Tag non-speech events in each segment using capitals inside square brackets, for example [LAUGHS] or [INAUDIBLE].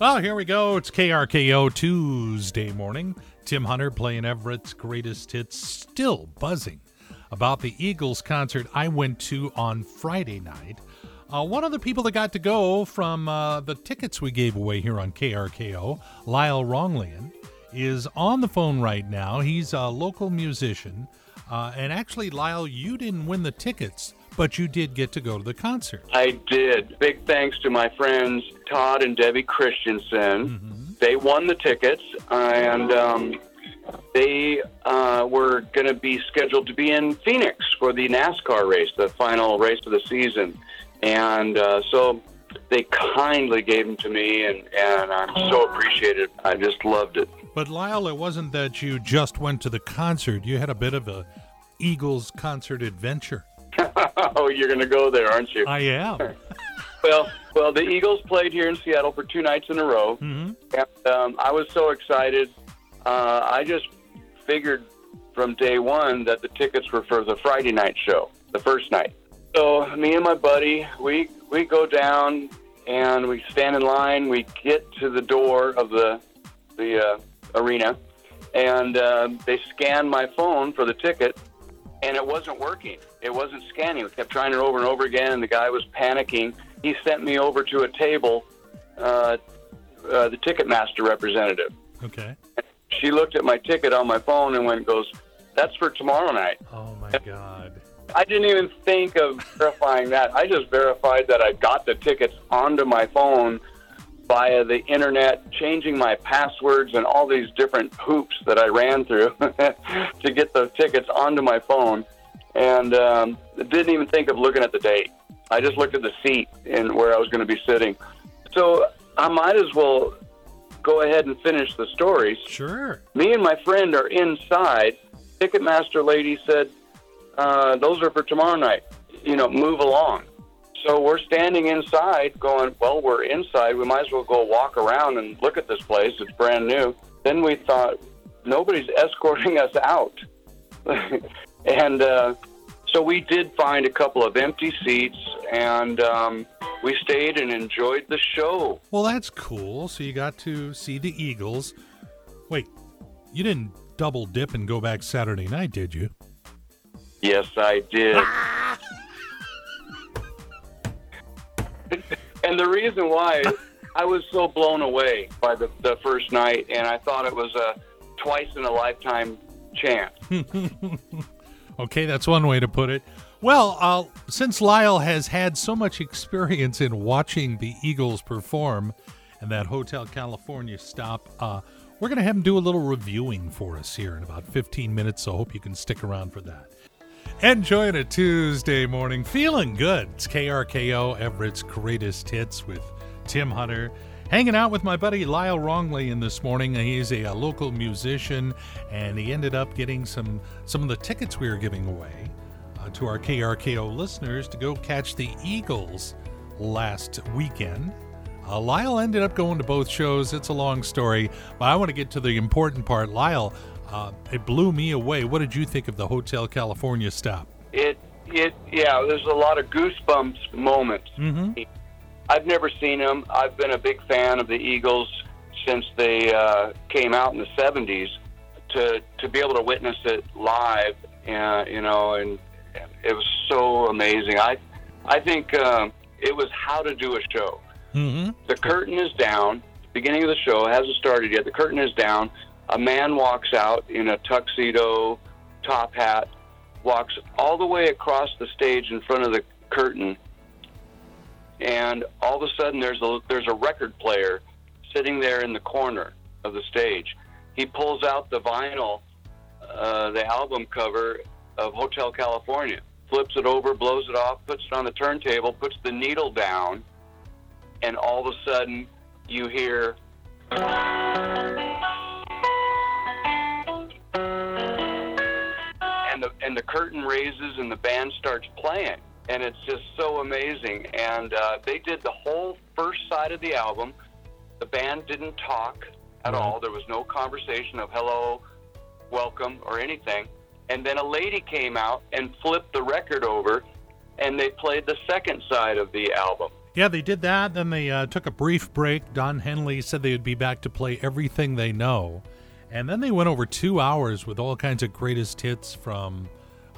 Well, here we go. It's KRKO Tuesday morning. Tim Hunter playing Everett's greatest hits, still buzzing about the Eagles concert I went to on Friday night. Uh, one of the people that got to go from uh, the tickets we gave away here on KRKO, Lyle Ronglien, is on the phone right now. He's a local musician. Uh, and actually, Lyle, you didn't win the tickets, but you did get to go to the concert. I did. Big thanks to my friends Todd and Debbie Christensen. They won the tickets, and um, they uh, were going to be scheduled to be in Phoenix for the NASCAR race, the final race of the season. And uh, so they kindly gave them to me, and, and I'm so appreciative. I just loved it. But Lyle, it wasn't that you just went to the concert. You had a bit of a Eagles concert adventure. [LAUGHS] oh, you're going to go there, aren't you? I am. [LAUGHS] Well, well, the Eagles played here in Seattle for two nights in a row, hmm and um, I was so excited. Uh, I just figured from day one that the tickets were for the Friday night show, the first night. So me and my buddy, we we go down and we stand in line. We get to the door of the the uh, arena, and uh, they scan my phone for the ticket, and it wasn't working. It wasn't scanning. We kept trying it over and over again, and the guy was panicking. He sent me over to a table, uh, uh, the Ticketmaster representative. Okay. She looked at my ticket on my phone and went, "Goes, that's for tomorrow night." Oh my God. I didn't even think of verifying that. I just verified that I got the tickets onto my phone via the internet, changing my passwords and all these different hoops that I ran through [LAUGHS] to get the tickets onto my phone. And um, didn't even think of looking at the date. I just looked at the seat and where I was going to be sitting. So I might as well go ahead and finish the stories. Sure. Me and my friend are inside. Ticketmaster lady said, uh, "Those are for tomorrow night. You know, move along." So we're standing inside, going, "Well, we're inside. We might as well go walk around and look at this place. It's brand new." Then we thought, nobody's escorting us out, [LAUGHS] and uh, so we did find a couple of empty seats, and um, we stayed and enjoyed the show. Well, that's cool. So you got to see the Eagles. Wait, you didn't double dip and go back Saturday night, did you? Yes, I did. [LAUGHS] and the reason why I was so blown away by the, the first night, and I thought it was a twice in a lifetime chance. [LAUGHS] Okay, that's one way to put it. Well, uh, since Lyle has had so much experience in watching the Eagles perform and that Hotel California stop, uh, we're going to have him do a little reviewing for us here in about 15 minutes, so I hope you can stick around for that. Enjoying a Tuesday morning, feeling good. It's KRKO Everett's greatest hits with Tim Hunter. Hanging out with my buddy Lyle Ronglien this morning. He's a, uh local musician, and he ended up getting some some of the tickets we were giving away uh, to our KRKO listeners to go catch the Eagles last weekend. Uh, Lyle ended up going to both shows. It's a long story, but I want to get to the important part. Lyle, uh, it blew me away. What did you think of the Hotel California stop? It, it, yeah, there's a lot of goosebumps moments. Mm-hmm. I've never seen them. I've been a big fan of the Eagles since they uh, came out in the '70s. To to be able to witness it live, uh, you know, and it was so amazing. I I think um, it was how to do a show. Mm-hmm. The curtain is down. Beginning of the show hasn't started yet. The curtain is down. A man walks out in a tuxedo, top hat, walks all the way across the stage in front of the curtain, and all of a sudden there's a there's a record player sitting there in the corner of the stage. He pulls out the vinyl, uh, the album cover of Hotel California, flips it over, blows it off, puts it on the turntable, puts the needle down, and all of a sudden you hear. The, and the curtain raises and the band starts playing and it's just so amazing and uh, they did the whole first side of the album the band didn't talk at Right. all there was no conversation of hello welcome or anything and then a lady came out and flipped the record over and they played the second side of the album Yeah, they did that. Then they uh, took a brief break. Don Henley said they would be back to play everything they know. And then they went over two hours with all kinds of greatest hits from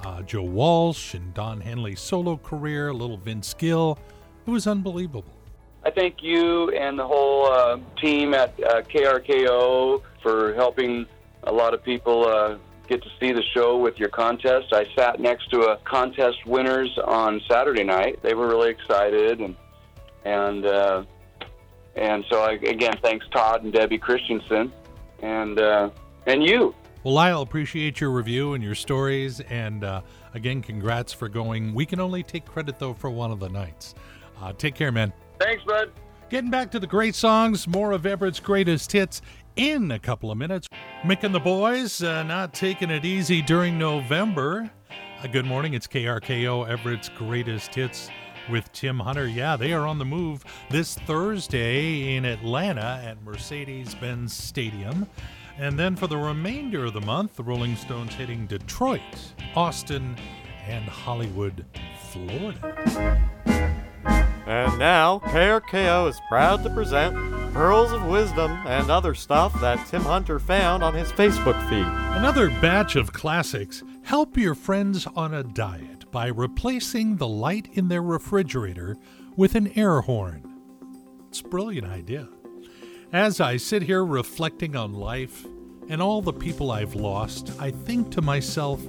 uh, Joe Walsh and Don Henley's solo career, little Vince Gill. It was unbelievable. I thank you and the whole uh, team at uh, KRKO for helping a lot of people uh, get to see the show with your contest. I sat next to a contest winners on Saturday night. They were really excited, and and uh, and so I, again, thanks Todd and Debbie Christensen, and uh, and you. Well, Lyle, appreciate your review and your stories, and uh, again, congrats for going. We can only take credit though for one of the nights. Uh, take care, man. Thanks, bud. Getting back to the great songs, more of Everett's greatest hits in a couple of minutes. Mick and the boys uh, not taking it easy during November. Uh, good morning, it's KRKO Everett's greatest hits with Tim Hunter. Yeah, they are on the move this Thursday in Atlanta at Mercedes Benz Stadium. And then for the remainder of the month, the Rolling Stones hitting Detroit, Austin, and Hollywood, Florida. And now, KRKO is proud to present Pearls of Wisdom and other stuff that Tim Hunter found on his Facebook feed. Another batch of classics. Help your friends on a diet by replacing the light in their refrigerator with an air horn. It's a brilliant idea. As I sit here reflecting on life and all the people I've lost, I think to myself,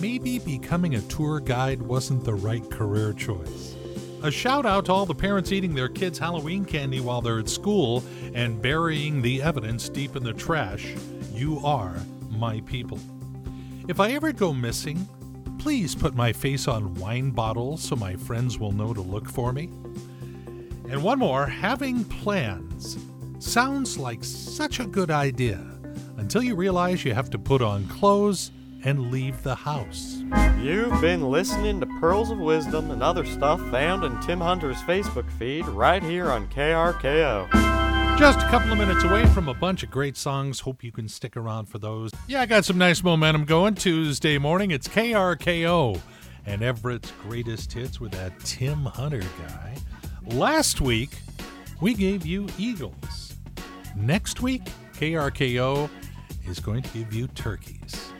maybe becoming a tour guide wasn't the right career choice. A shout out to all the parents eating their kids' Halloween candy while they're at school and burying the evidence deep in the trash. You are my people. If I ever go missing, please put my face on wine bottles so my friends will know to look for me. And one more having plans sounds like such a good idea until you realize you have to put on clothes and leave the house. You've been listening to Pearls of Wisdom and other stuff found in Tim Hunter's Facebook feed right here on KRKO. Just a couple of minutes away from a bunch of great songs. Hope you can stick around for those. Yeah, I got some nice momentum going. Tuesday morning, it's KRKO and Everett's greatest hits with that Tim Hunter guy. Last week, we gave you Eagles. Next week, KRKO is going to give you turkeys.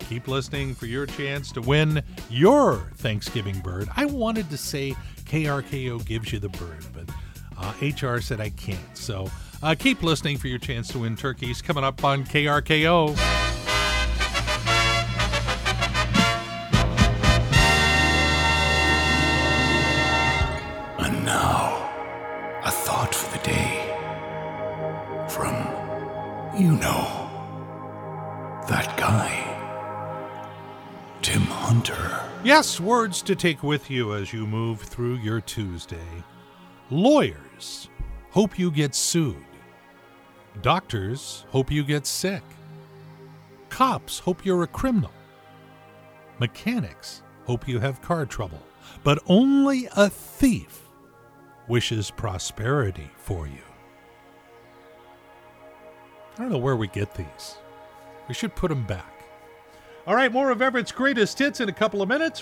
Keep listening for your chance to win your Thanksgiving bird. I wanted to say KRKO gives you the bird, but uh, HR said I can't. So uh, keep listening for your chance to win turkeys coming up on KRKO. And now, a thought for the day from, you know, that guy, Tim Hunter. Yes, words to take with you as you move through your Tuesday. Lawyers hope you get sued. Doctors hope you get sick. Cops hope you're a criminal. Mechanics hope you have car trouble. But only a thief wishes prosperity for you. I don't know where we get these. We should put them back. All right, more of Everett's greatest hits in a couple of minutes.